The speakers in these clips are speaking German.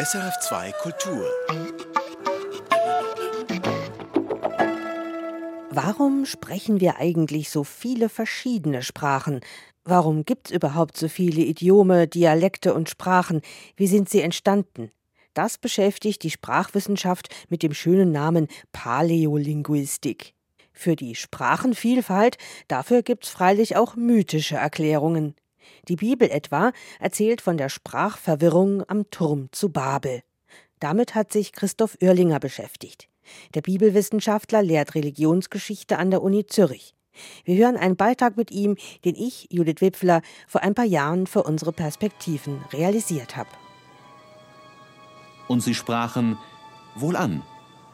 SRF2 Kultur. Warum sprechen wir eigentlich so viele verschiedene Sprachen? Warum gibt es überhaupt so viele Idiome, Dialekte und Sprachen? Wie sind sie entstanden? Das beschäftigt die Sprachwissenschaft mit dem schönen Namen Paläolinguistik. Für die Sprachenvielfalt, dafür gibt's freilich auch mythische Erklärungen. Die Bibel etwa erzählt von der Sprachverwirrung am Turm zu Babel. Damit hat sich Christoph Oerlinger beschäftigt. Der Bibelwissenschaftler lehrt Religionsgeschichte an der Uni Zürich. Wir hören einen Beitrag mit ihm, den ich, Judith Wipfler, vor ein paar Jahren für unsere Perspektiven realisiert habe. Und sie sprachen, Wohlan,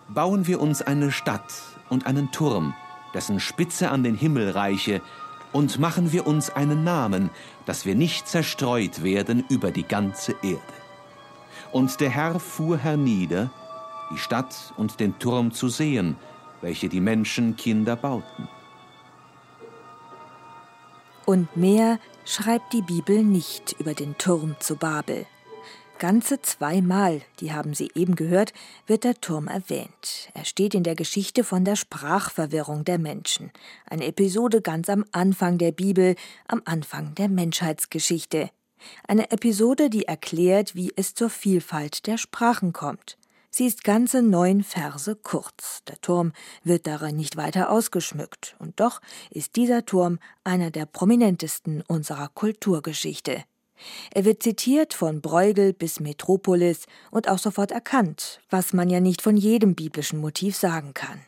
bauen wir uns eine Stadt und einen Turm, dessen Spitze an den Himmel reiche, und machen wir uns einen Namen, dass wir nicht zerstreut werden über die ganze Erde. Und der Herr fuhr hernieder, die Stadt und den Turm zu sehen, welche die Menschenkinder bauten. Und mehr schreibt die Bibel nicht über den Turm zu Babel. Ganze zweimal, die haben Sie eben gehört, wird der Turm erwähnt. Er steht in der Geschichte von der Sprachverwirrung der Menschen. Eine Episode ganz am Anfang der Bibel, am Anfang der Menschheitsgeschichte. Eine Episode, die erklärt, wie es zur Vielfalt der Sprachen kommt. Sie ist ganze neun Verse kurz. Der Turm wird darin nicht weiter ausgeschmückt. Und doch ist dieser Turm einer der prominentesten unserer Kulturgeschichte. Er wird zitiert von Bruegel bis Metropolis und auch sofort erkannt, was man ja nicht von jedem biblischen Motiv sagen kann.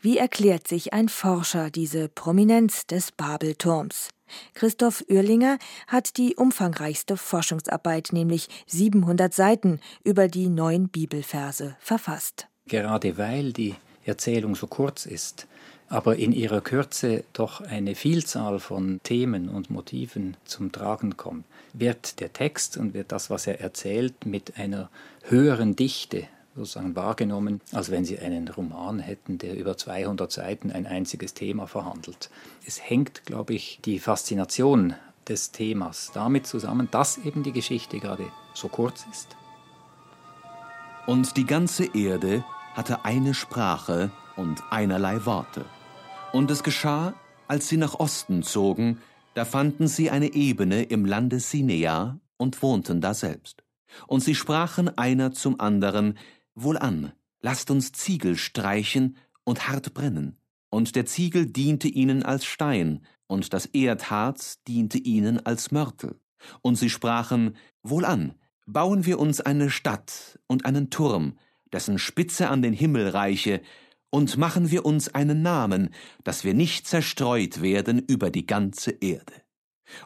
Wie erklärt sich ein Forscher diese Prominenz des Babelturms? Christoph Oerlinger hat die umfangreichste Forschungsarbeit, nämlich 700 Seiten über die neun Bibelverse verfasst. Gerade weil die Erzählung so kurz ist, aber in ihrer Kürze doch eine Vielzahl von Themen und Motiven zum Tragen kommt, wird der Text und wird das, was er erzählt, mit einer höheren Dichte sozusagen wahrgenommen, als wenn Sie einen Roman hätten, der über 200 Seiten ein einziges Thema verhandelt. Es hängt, glaube ich, die Faszination des Themas damit zusammen, dass eben die Geschichte gerade so kurz ist. Und die ganze Erde hatte eine Sprache und einerlei Worte. Und es geschah, als sie nach Osten zogen, da fanden sie eine Ebene im Lande Sinea und wohnten daselbst. Und sie sprachen einer zum anderen, Wohlan, lasst uns Ziegel streichen und hart brennen. Und der Ziegel diente ihnen als Stein, und das Erdharz diente ihnen als Mörtel. Und sie sprachen, Wohlan, bauen wir uns eine Stadt und einen Turm, dessen Spitze an den Himmel reiche, und machen wir uns einen Namen, dass wir nicht zerstreut werden über die ganze Erde.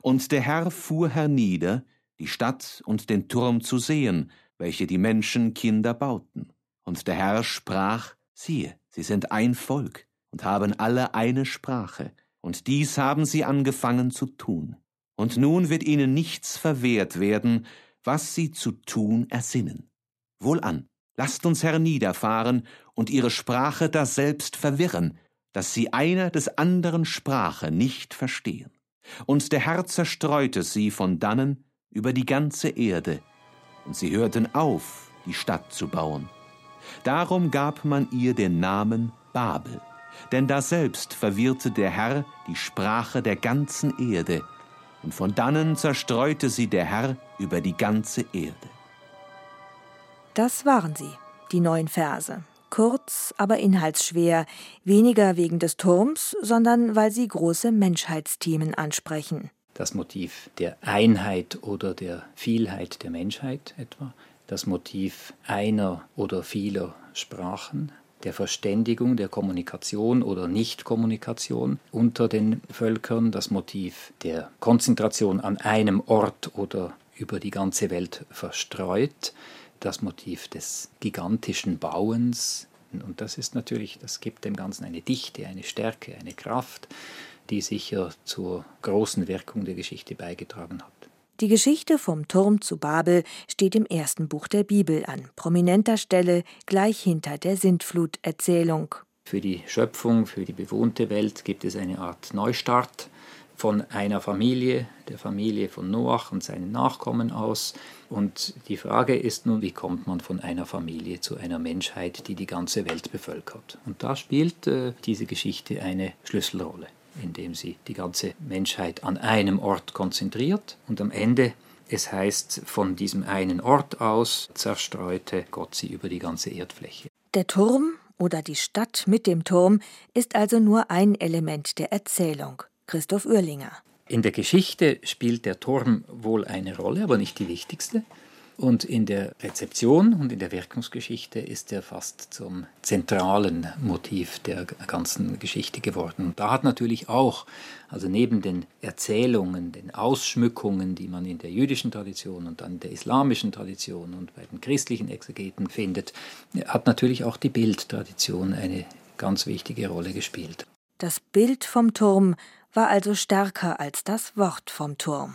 Und der Herr fuhr hernieder, die Stadt und den Turm zu sehen, welche die Menschenkinder bauten. Und der Herr sprach, siehe, sie sind ein Volk und haben alle eine Sprache, und dies haben sie angefangen zu tun. Und nun wird ihnen nichts verwehrt werden, was sie zu tun ersinnen. Wohlan, lasst uns herniederfahren und ihre Sprache daselbst verwirren, dass sie einer des anderen Sprache nicht verstehen. Und der Herr zerstreute sie von dannen über die ganze Erde, und sie hörten auf, die Stadt zu bauen. Darum gab man ihr den Namen Babel, denn daselbst verwirrte der Herr die Sprache der ganzen Erde, und von dannen zerstreute sie der Herr über die ganze Erde. Das waren sie, die neun Verse. Kurz, aber inhaltsschwer, weniger wegen des Turms, sondern weil sie große Menschheitsthemen ansprechen. Das Motiv der Einheit oder der Vielheit der Menschheit etwa, das Motiv einer oder vieler Sprachen, der Verständigung, der Kommunikation oder Nichtkommunikation unter den Völkern, das Motiv der Konzentration an einem Ort oder über die ganze Welt verstreut, das Motiv des gigantischen Bauens. Und das ist natürlich, das gibt dem Ganzen eine Dichte, eine Stärke, eine Kraft, die sicher zur großen Wirkung der Geschichte beigetragen hat. Die Geschichte vom Turm zu Babel steht im ersten Buch der Bibel an prominenter Stelle gleich hinter der Sintfluterzählung. Für die Schöpfung, für die bewohnte Welt gibt es eine Art Neustart von einer Familie, der Familie von Noach und seinen Nachkommen aus. Und die Frage ist nun, wie kommt man von einer Familie zu einer Menschheit, die die ganze Welt bevölkert? Und da spielt äh, diese Geschichte eine Schlüsselrolle, indem sie die ganze Menschheit an einem Ort konzentriert und am Ende es heißt, von diesem einen Ort aus zerstreute Gott sie über die ganze Erdfläche. Der Turm oder die Stadt mit dem Turm ist also nur ein Element der Erzählung. Christoph Uerlinger. In der Geschichte spielt der Turm wohl eine Rolle, aber nicht die wichtigste. Und in der Rezeption und in der Wirkungsgeschichte ist er fast zum zentralen Motiv der ganzen Geschichte geworden. Und da hat natürlich auch, also neben den Erzählungen, den Ausschmückungen, die man in der jüdischen Tradition und dann der islamischen Tradition und bei den christlichen Exegeten findet, hat natürlich auch die Bildtradition eine ganz wichtige Rolle gespielt. Das Bild vom Turm war also stärker als das Wort vom Turm.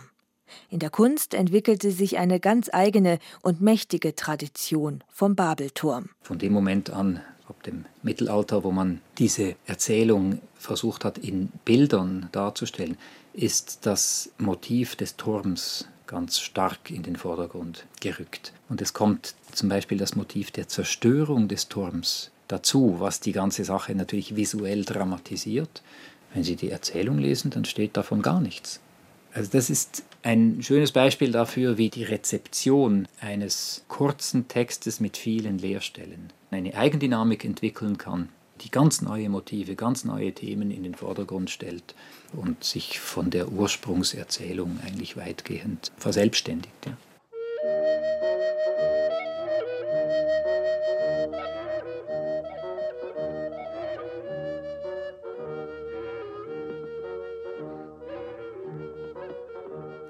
In der Kunst entwickelte sich eine ganz eigene und mächtige Tradition vom Babelturm. Von dem Moment an, ab dem Mittelalter, wo man diese Erzählung versucht hat, in Bildern darzustellen, ist das Motiv des Turms ganz stark in den Vordergrund gerückt. Und es kommt zum Beispiel das Motiv der Zerstörung des Turms dazu, was die ganze Sache natürlich visuell dramatisiert. Wenn Sie die Erzählung lesen, dann steht davon gar nichts. Also das ist ein schönes Beispiel dafür, wie die Rezeption eines kurzen Textes mit vielen Leerstellen eine Eigendynamik entwickeln kann, die ganz neue Motive, ganz neue Themen in den Vordergrund stellt und sich von der Ursprungserzählung eigentlich weitgehend verselbstständigt. Ja.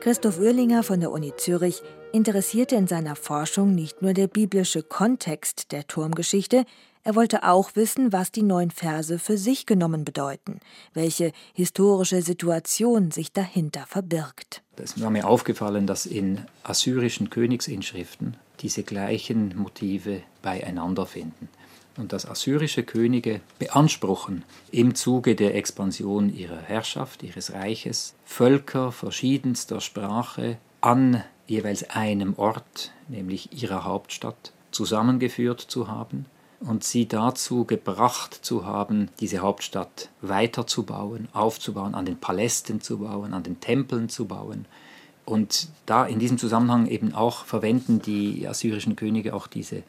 Christoph Oerlinger von der Uni Zürich interessierte in seiner Forschung nicht nur der biblische Kontext der Turmgeschichte, er wollte auch wissen, was die neun Verse für sich genommen bedeuten, welche historische Situation sich dahinter verbirgt. Es war mir aufgefallen, dass in assyrischen Königsinschriften diese gleichen Motive beieinander finden und dass assyrische Könige beanspruchen, im Zuge der Expansion ihrer Herrschaft, ihres Reiches, Völker verschiedenster Sprache an jeweils einem Ort, nämlich ihrer Hauptstadt, zusammengeführt zu haben und sie dazu gebracht zu haben, diese Hauptstadt weiterzubauen, aufzubauen, an den Palästen zu bauen, an den Tempeln zu bauen. Und da in diesem Zusammenhang eben auch verwenden die assyrischen Könige auch diese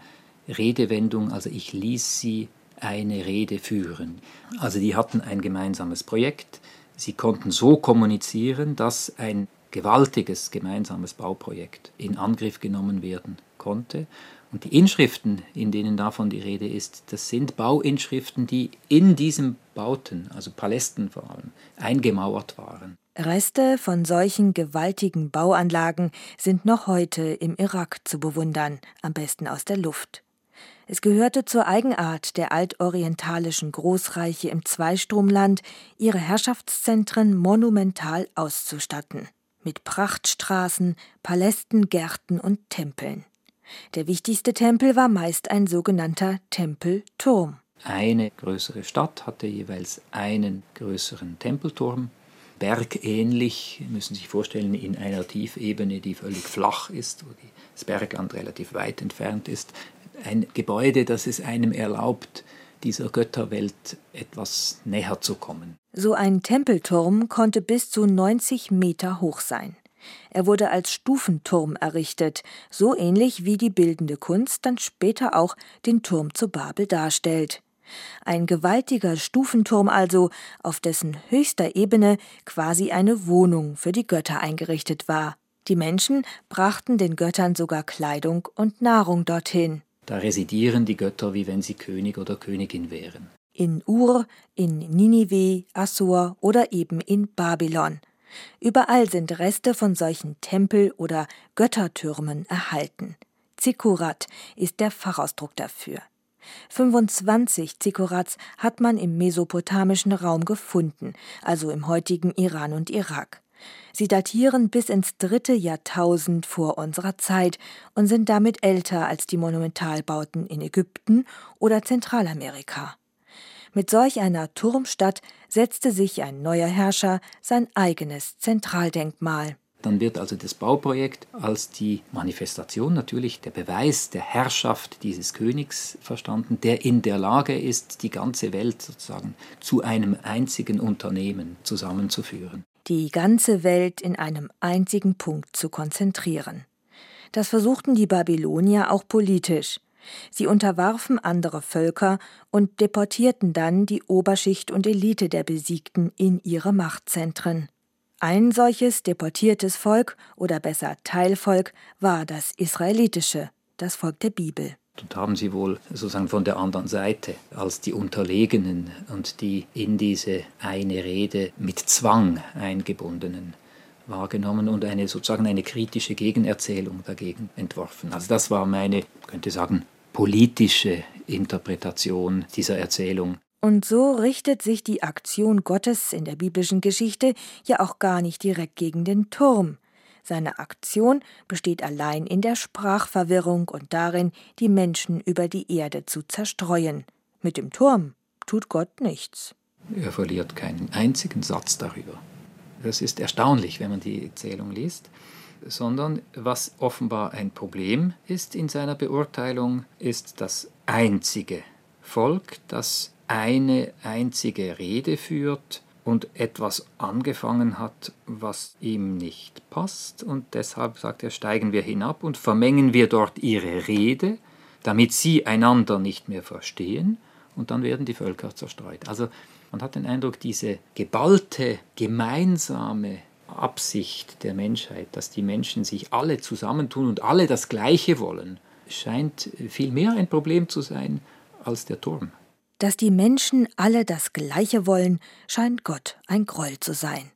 Redewendung, also ich ließ sie eine Rede führen. Also die hatten ein gemeinsames Projekt, sie konnten so kommunizieren, dass ein gewaltiges gemeinsames Bauprojekt in Angriff genommen werden konnte. Und die Inschriften, in denen davon die Rede ist, das sind Bauinschriften, die in diesen Bauten, also Palästen vor allem, eingemauert waren. Reste von solchen gewaltigen Bauanlagen sind noch heute im Irak zu bewundern, am besten aus der Luft. Es gehörte zur Eigenart der altorientalischen Großreiche im Zweistromland, ihre Herrschaftszentren monumental auszustatten. Mit Prachtstraßen, Palästen, Gärten und Tempeln. Der wichtigste Tempel war meist ein sogenannter Tempelturm. Eine größere Stadt hatte jeweils einen größeren Tempelturm. Bergähnlich, müssen Sie sich vorstellen, in einer Tiefebene, die völlig flach ist, wo das Bergland relativ weit entfernt ist, ein Gebäude, das es einem erlaubt, dieser Götterwelt etwas näher zu kommen. So ein Tempelturm konnte bis zu 90 Meter hoch sein. Er wurde als Stufenturm errichtet, so ähnlich wie die bildende Kunst dann später auch den Turm zu Babel darstellt. Ein gewaltiger Stufenturm also, auf dessen höchster Ebene quasi eine Wohnung für die Götter eingerichtet war. Die Menschen brachten den Göttern sogar Kleidung und Nahrung dorthin. Da residieren die Götter, wie wenn sie König oder Königin wären. In Ur, in Ninive, Assur oder eben in Babylon. Überall sind Reste von solchen Tempel- oder Göttertürmen erhalten. Zikurat ist der Fachausdruck dafür. 25 Zikurats hat man im mesopotamischen Raum gefunden, also im heutigen Iran und Irak. Sie datieren bis ins dritte Jahrtausend vor unserer Zeit und sind damit älter als die Monumentalbauten in Ägypten oder Zentralamerika. Mit solch einer Turmstadt setzte sich ein neuer Herrscher sein eigenes Zentraldenkmal. Dann wird also das Bauprojekt als die Manifestation, natürlich der Beweis der Herrschaft dieses Königs verstanden, der in der Lage ist, die ganze Welt sozusagen zu einem einzigen Unternehmen zusammenzuführen. Die ganze Welt in einem einzigen Punkt zu konzentrieren. Das versuchten die Babylonier auch politisch. Sie unterwarfen andere Völker und deportierten dann die Oberschicht und Elite der Besiegten in ihre Machtzentren. Ein solches deportiertes Volk oder besser Teilvolk war das israelitische, das Volk der Bibel. Und haben sie wohl sozusagen von der anderen Seite als die Unterlegenen und die in diese eine Rede mit Zwang eingebundenen wahrgenommen und eine sozusagen eine kritische Gegenerzählung dagegen entworfen. Also das war meine, könnte sagen, politische Interpretation dieser Erzählung. Und so richtet sich die Aktion Gottes in der biblischen Geschichte ja auch gar nicht direkt gegen den Turm. Seine Aktion besteht allein in der Sprachverwirrung und darin, die Menschen über die Erde zu zerstreuen. Mit dem Turm tut Gott nichts. Er verliert keinen einzigen Satz darüber. Das ist erstaunlich, wenn man die Erzählung liest. Sondern was offenbar ein Problem ist in seiner Beurteilung, ist das einzige Volk, das eine einzige Rede führt und etwas angefangen hat, was ihm nicht passt. Und deshalb sagt er, steigen wir hinab und vermengen wir dort ihre Rede, damit sie einander nicht mehr verstehen. Und dann werden die Völker zerstreut. Also man hat den Eindruck, diese geballte, gemeinsame Absicht der Menschheit, dass die Menschen sich alle zusammentun und alle das Gleiche wollen, scheint viel mehr ein Problem zu sein als der Turm. Dass die Menschen alle das Gleiche wollen, scheint Gott ein Groll zu sein.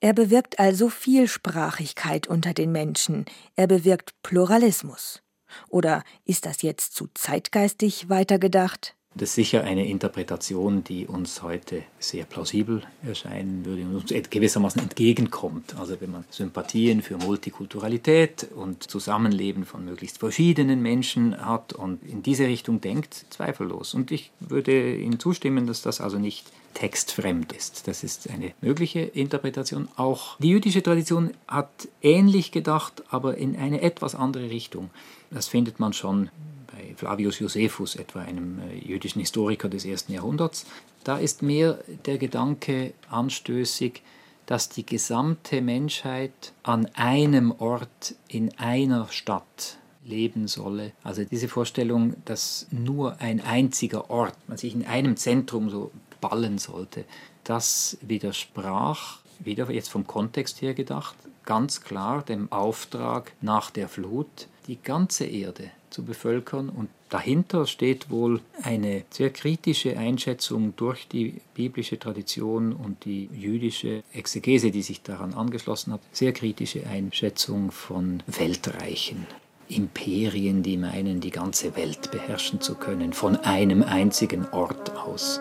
Er bewirkt also Vielsprachigkeit unter den Menschen, er bewirkt Pluralismus. Oder ist das jetzt zu zeitgeistig weitergedacht? Das ist sicher eine Interpretation, die uns heute sehr plausibel erscheinen würde und uns gewissermaßen entgegenkommt. Also wenn man Sympathien für Multikulturalität und Zusammenleben von möglichst verschiedenen Menschen hat und in diese Richtung denkt, zweifellos. Und ich würde Ihnen zustimmen, dass das also nicht textfremd ist. Das ist eine mögliche Interpretation. Auch die jüdische Tradition hat ähnlich gedacht, aber in eine etwas andere Richtung. Das findet man schon bei Flavius Josephus, etwa einem äh, jüdischen Historiker des ersten Jahrhunderts. Da ist mehr der Gedanke anstößig, dass die gesamte Menschheit an einem Ort in einer Stadt leben solle. Also diese Vorstellung, dass nur ein einziger Ort, man sich in einem Zentrum so ballen sollte, das widersprach, wieder jetzt vom Kontext her gedacht, ganz klar dem Auftrag nach der Flut, die ganze Erde zu bevölkern. Und dahinter steht wohl eine sehr kritische Einschätzung durch die biblische Tradition und die jüdische Exegese, die sich daran angeschlossen hat, sehr kritische Einschätzung von Weltreichen. Imperien, die meinen, die ganze Welt beherrschen zu können, von einem einzigen Ort aus.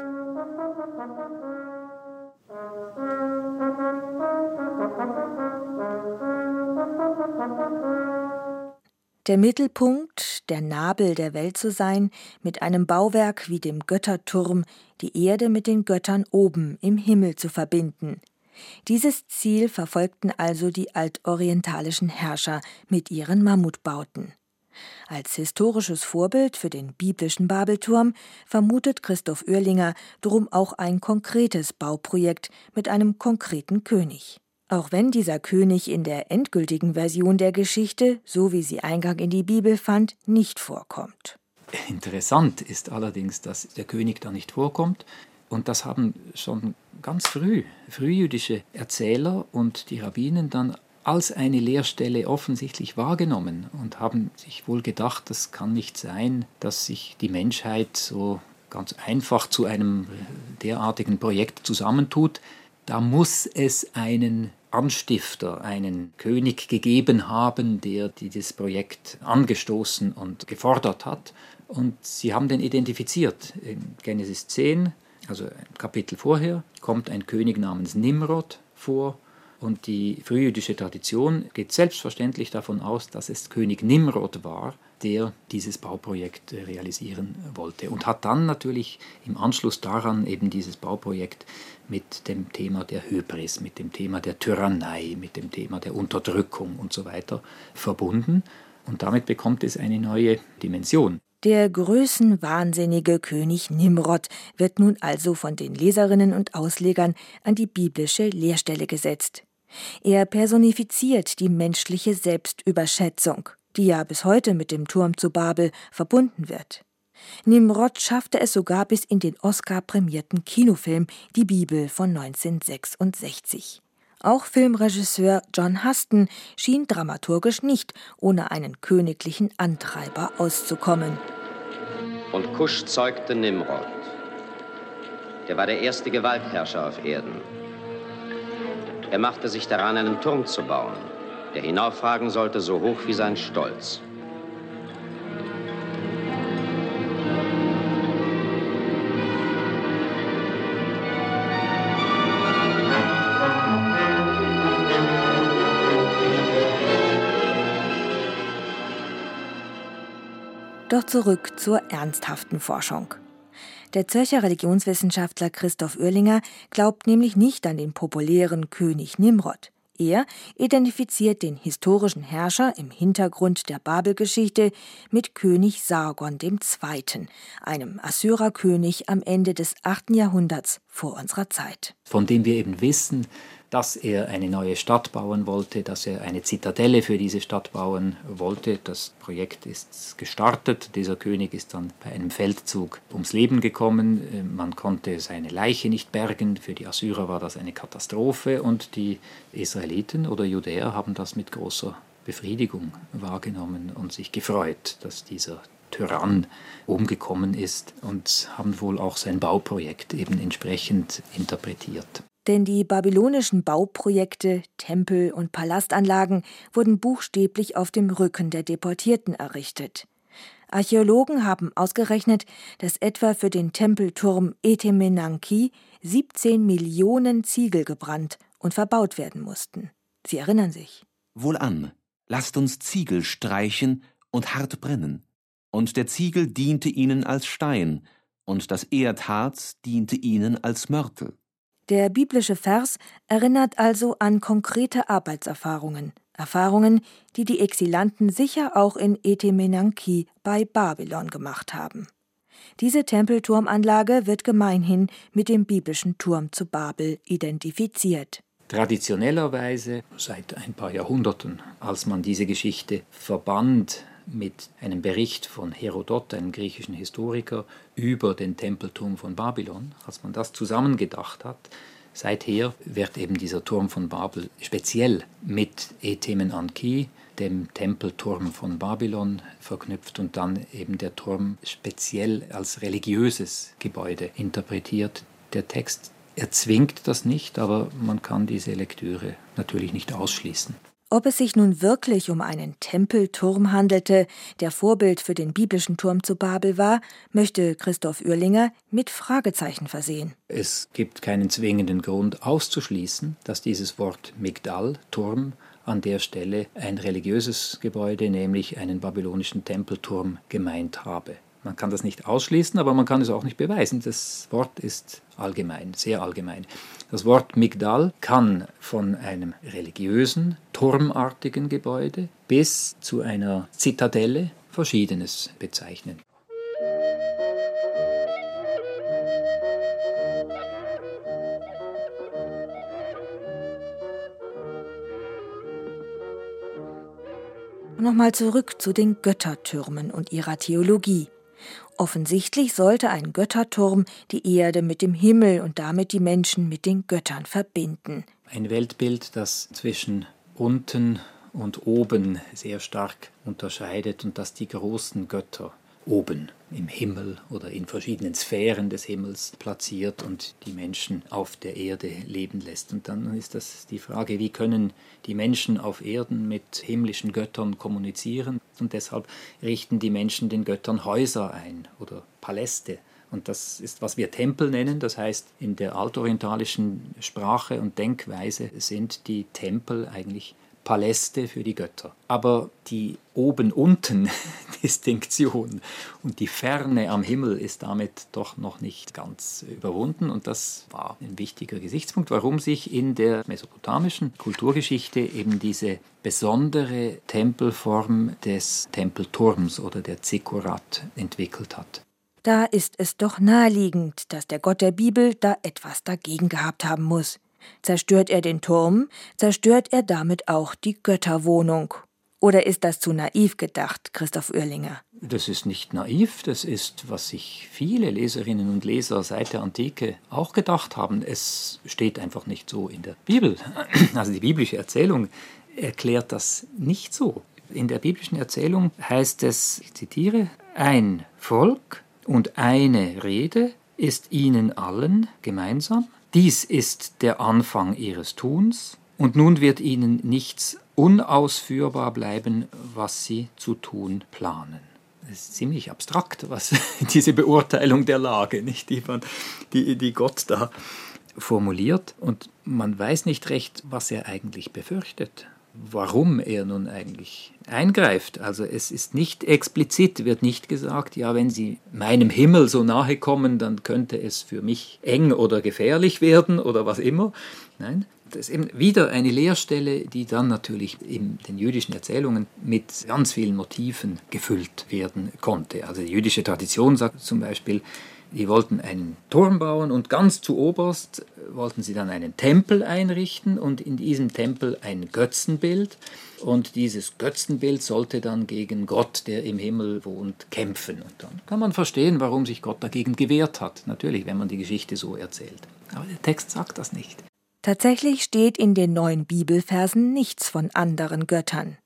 Der Mittelpunkt, der Nabel der Welt zu sein, mit einem Bauwerk wie dem Götterturm, die Erde mit den Göttern oben im Himmel zu verbinden. Dieses Ziel verfolgten also die altorientalischen Herrscher mit ihren Mammutbauten. Als historisches Vorbild für den biblischen Babelturm vermutet Christoph Oerlinger drum auch ein konkretes Bauprojekt mit einem konkreten König. Auch wenn dieser König in der endgültigen Version der Geschichte, so wie sie Eingang in die Bibel fand, nicht vorkommt. Interessant ist allerdings, dass der König da nicht vorkommt. Und das haben schon ganz früh frühjüdische Erzähler und die Rabbinen dann als eine Leerstelle offensichtlich wahrgenommen und haben sich wohl gedacht, das kann nicht sein, dass sich die Menschheit so ganz einfach zu einem derartigen Projekt zusammentut. Da muss es einen Anstifter, einen König gegeben haben, der dieses Projekt angestoßen und gefordert hat. Und sie haben den identifiziert. In Genesis 10, also ein Kapitel vorher, kommt ein König namens Nimrod vor Und die frühjüdische Tradition geht selbstverständlich davon aus, dass es König Nimrod war, der dieses Bauprojekt äh, realisieren wollte. Und hat dann natürlich im Anschluss daran eben dieses Bauprojekt mit dem Thema der Hybris, mit dem Thema der Tyrannei, mit dem Thema der Unterdrückung und so weiter verbunden. Und damit bekommt es eine neue Dimension. Der größenwahnsinnige König Nimrod wird nun also von den Leserinnen und Auslegern an die biblische Lehrstelle gesetzt. Er personifiziert die menschliche Selbstüberschätzung, die ja bis heute mit dem Turm zu Babel verbunden wird. Nimrod schaffte es sogar bis in den Oscar-prämierten Kinofilm Die Bibel von 1966. Auch Filmregisseur John Huston schien dramaturgisch nicht ohne einen königlichen Antreiber auszukommen. Und Kusch zeugte Nimrod. Der war der erste Gewaltherrscher auf Erden. Er machte sich daran, einen Turm zu bauen, der hinaufragen sollte so hoch wie sein Stolz. Doch zurück zur ernsthaften Forschung. Der Zürcher Religionswissenschaftler Christoph Oerlinger glaubt nämlich nicht an den populären König Nimrod. Er identifiziert den historischen Herrscher im Hintergrund der Babelgeschichte mit König Sargon II., einem Assyrerkönig am Ende des 8. Jahrhunderts vor unserer Zeit. Von dem wir eben wissen, dass er eine neue Stadt bauen wollte, dass er eine Zitadelle für diese Stadt bauen wollte. Das Projekt ist gestartet. Dieser König ist dann bei einem Feldzug ums Leben gekommen. Man konnte seine Leiche nicht bergen. Für die Assyrer war das eine Katastrophe und die Israeliten oder Judäer haben das mit großer Befriedigung wahrgenommen und sich gefreut, dass dieser Tyrann umgekommen ist und haben wohl auch sein Bauprojekt eben entsprechend interpretiert. Denn die babylonischen Bauprojekte, Tempel und Palastanlagen wurden buchstäblich auf dem Rücken der Deportierten errichtet. Archäologen haben ausgerechnet, dass etwa für den Tempelturm Etemenanki 17 Millionen Ziegel gebrannt und verbaut werden mussten. Sie erinnern sich. Wohlan, lasst uns Ziegel streichen und hart brennen. Und der Ziegel diente ihnen als Stein, und das Erdharz diente ihnen als Mörtel. Der biblische Vers erinnert also an konkrete Arbeitserfahrungen, Erfahrungen, die die Exilanten sicher auch in Etemenanki bei Babylon gemacht haben. Diese Tempelturmanlage wird gemeinhin mit dem biblischen Turm zu Babel identifiziert. Traditionellerweise seit ein paar Jahrhunderten, als man diese Geschichte verband mit einem Bericht von Herodot, einem griechischen Historiker, über den Tempelturm von Babylon, als man das zusammengedacht hat, seither wird eben dieser Turm von Babel speziell mit Etemen Anki, dem Tempelturm von Babylon, verknüpft und dann eben der Turm speziell als religiöses Gebäude interpretiert. Der Text erzwingt das nicht, aber man kann diese Lektüre natürlich nicht ausschließen. Ob es sich nun wirklich um einen Tempelturm handelte, der Vorbild für den biblischen Turm zu Babel war, möchte Christoph Uerlinger mit Fragezeichen versehen. Es gibt keinen zwingenden Grund auszuschließen, dass dieses Wort Migdal, Turm, an der Stelle ein religiöses Gebäude, nämlich einen babylonischen Tempelturm, gemeint habe. Man kann das nicht ausschließen, aber man kann es auch nicht beweisen. Das Wort ist allgemein, sehr allgemein. Das Wort Migdal kann von einem religiösen, turmartigen Gebäude bis zu einer Zitadelle Verschiedenes bezeichnen. Nochmal zurück zu den Göttertürmen und ihrer Theologie. Offensichtlich sollte ein Götterturm die Erde mit dem Himmel und damit die Menschen mit den Göttern verbinden. Ein Weltbild, das zwischen unten und oben sehr stark unterscheidet und das die großen Götter oben im Himmel oder in verschiedenen Sphären des Himmels platziert und die Menschen auf der Erde leben lässt. Und dann ist das die Frage, wie können die Menschen auf Erden mit himmlischen Göttern kommunizieren? Und deshalb richten die Menschen den Göttern Häuser ein oder Paläste Und das ist, was wir Tempel nennen. Das heißt, in der altorientalischen Sprache und Denkweise sind die Tempel eigentlich Paläste für die Götter. Aber die Oben-Unten-Distinktion und die Ferne am Himmel ist damit doch noch nicht ganz überwunden. Und das war ein wichtiger Gesichtspunkt, warum sich in der mesopotamischen Kulturgeschichte eben diese besondere Tempelform des Tempelturms oder der Zikkurat entwickelt hat. Da ist es doch naheliegend, dass der Gott der Bibel da etwas dagegen gehabt haben muss. Zerstört er den Turm, zerstört er damit auch die Götterwohnung. Oder ist das zu naiv gedacht, Christoph Oerlinger? Das ist nicht naiv, das ist, was sich viele Leserinnen und Leser seit der Antike auch gedacht haben. Es steht einfach nicht so in der Bibel. Also die biblische Erzählung erklärt das nicht so. In der biblischen Erzählung heißt es, ich zitiere, ein Volk und eine Rede ist ihnen allen gemeinsam dies ist der Anfang ihres Tuns, und nun wird ihnen nichts unausführbar bleiben, was sie zu tun planen. Das ist ziemlich abstrakt, was diese Beurteilung der Lage, nicht die, die, die Gott da formuliert. Und man weiß nicht recht, was er eigentlich befürchtet warum er nun eigentlich eingreift. Also es ist nicht explizit, wird nicht gesagt, ja, wenn Sie meinem Himmel so nahe kommen, dann könnte es für mich eng oder gefährlich werden oder was immer. Nein, das ist eben wieder eine Leerstelle, die dann natürlich in den jüdischen Erzählungen mit ganz vielen Motiven gefüllt werden konnte. Also die jüdische Tradition sagt zum Beispiel, die wollten einen Turm bauen und ganz zu oberst wollten sie dann einen Tempel einrichten und in diesem Tempel ein Götzenbild. Und dieses Götzenbild sollte dann gegen Gott, der im Himmel wohnt, kämpfen. Und dann kann man verstehen, warum sich Gott dagegen gewehrt hat. Natürlich, wenn man die Geschichte so erzählt. Aber der Text sagt das nicht. Tatsächlich steht in den neuen Bibelversen nichts von anderen Göttern.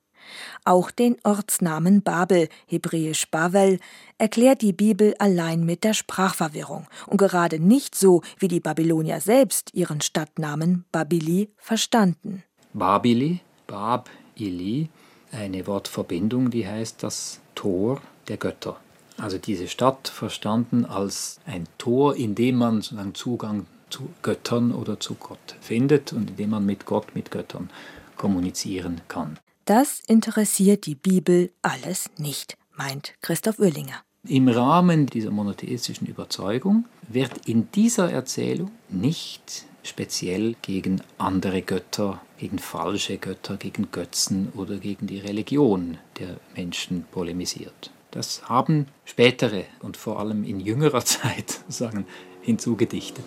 Auch den Ortsnamen Babel, hebräisch Bavel, erklärt die Bibel allein mit der Sprachverwirrung und gerade nicht so, wie die Babylonier selbst ihren Stadtnamen Babili verstanden. Babili, Bab, Ili, eine Wortverbindung, die heißt das Tor der Götter. Also diese Stadt verstanden als ein Tor, in dem man sozusagen Zugang zu Göttern oder zu Gott findet und in dem man mit Gott, mit Göttern kommunizieren kann. Das interessiert die Bibel alles nicht, meint Christoph Oerlinger. Im Rahmen dieser monotheistischen Überzeugung wird in dieser Erzählung nicht speziell gegen andere Götter, gegen falsche Götter, gegen Götzen oder gegen die Religion der Menschen polemisiert. Das haben spätere und vor allem in jüngerer Zeit sagen, hinzugedichtet.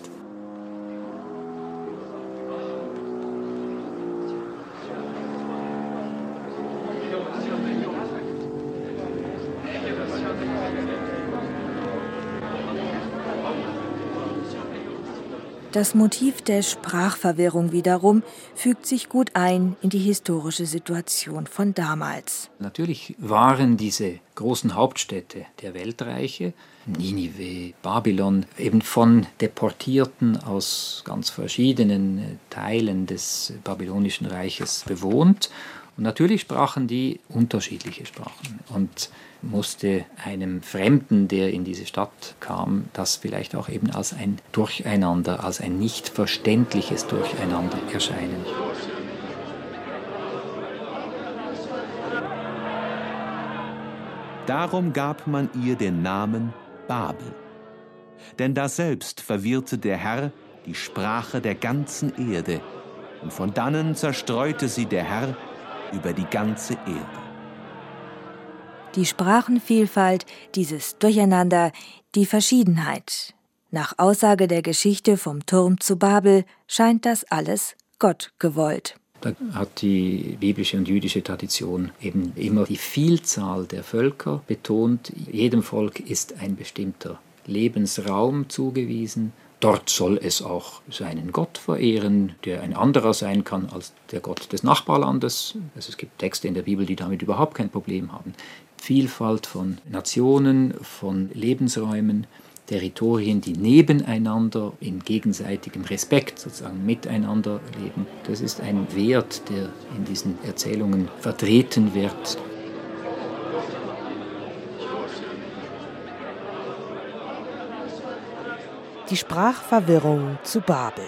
Das Motiv der Sprachverwirrung wiederum fügt sich gut ein in die historische Situation von damals. Natürlich waren diese großen Hauptstädte der Weltreiche, Ninive, Babylon, eben von Deportierten aus ganz verschiedenen Teilen des babylonischen Reiches bewohnt. Und natürlich sprachen die unterschiedliche Sprachen. Und musste einem Fremden, der in diese Stadt kam, das vielleicht auch eben als ein Durcheinander, als ein nicht verständliches Durcheinander erscheinen. Darum gab man ihr den Namen Babel. Denn daselbst verwirrte der Herr die Sprache der ganzen Erde, und von dannen zerstreute sie der Herr über die ganze Erde. Die Sprachenvielfalt, dieses Durcheinander, die Verschiedenheit. Nach Aussage der Geschichte vom Turm zu Babel scheint das alles Gott gewollt. Da hat die biblische und jüdische Tradition eben immer die Vielzahl der Völker betont. Jedem Volk ist ein bestimmter Lebensraum zugewiesen. Dort soll es auch seinen Gott verehren, der ein anderer sein kann als der Gott des Nachbarlandes. Also es gibt Texte in der Bibel, die damit überhaupt kein Problem haben. Vielfalt von Nationen, von Lebensräumen, Territorien, die nebeneinander in gegenseitigem Respekt sozusagen miteinander leben. Das ist ein Wert, der in diesen Erzählungen vertreten wird. Die Sprachverwirrung zu Babel.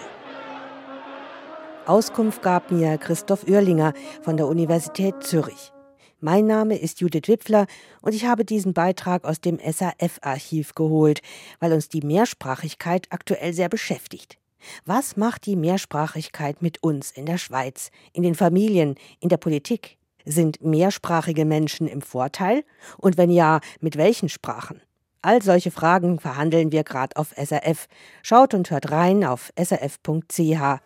Auskunft gab mir Christoph Oerlinger von der Universität Zürich. Mein Name ist Judith Wipfler und ich habe diesen Beitrag aus dem SAF-Archiv geholt, weil uns die Mehrsprachigkeit aktuell sehr beschäftigt. Was macht die Mehrsprachigkeit mit uns in der Schweiz, in den Familien, in der Politik? Sind mehrsprachige Menschen im Vorteil? Und wenn ja, mit welchen Sprachen? All solche Fragen verhandeln wir gerade auf SRF. Schaut und hört rein auf srf.ch.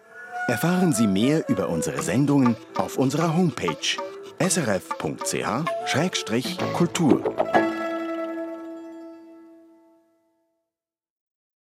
Erfahren Sie mehr über unsere Sendungen auf unserer Homepage srf.ch-kultur.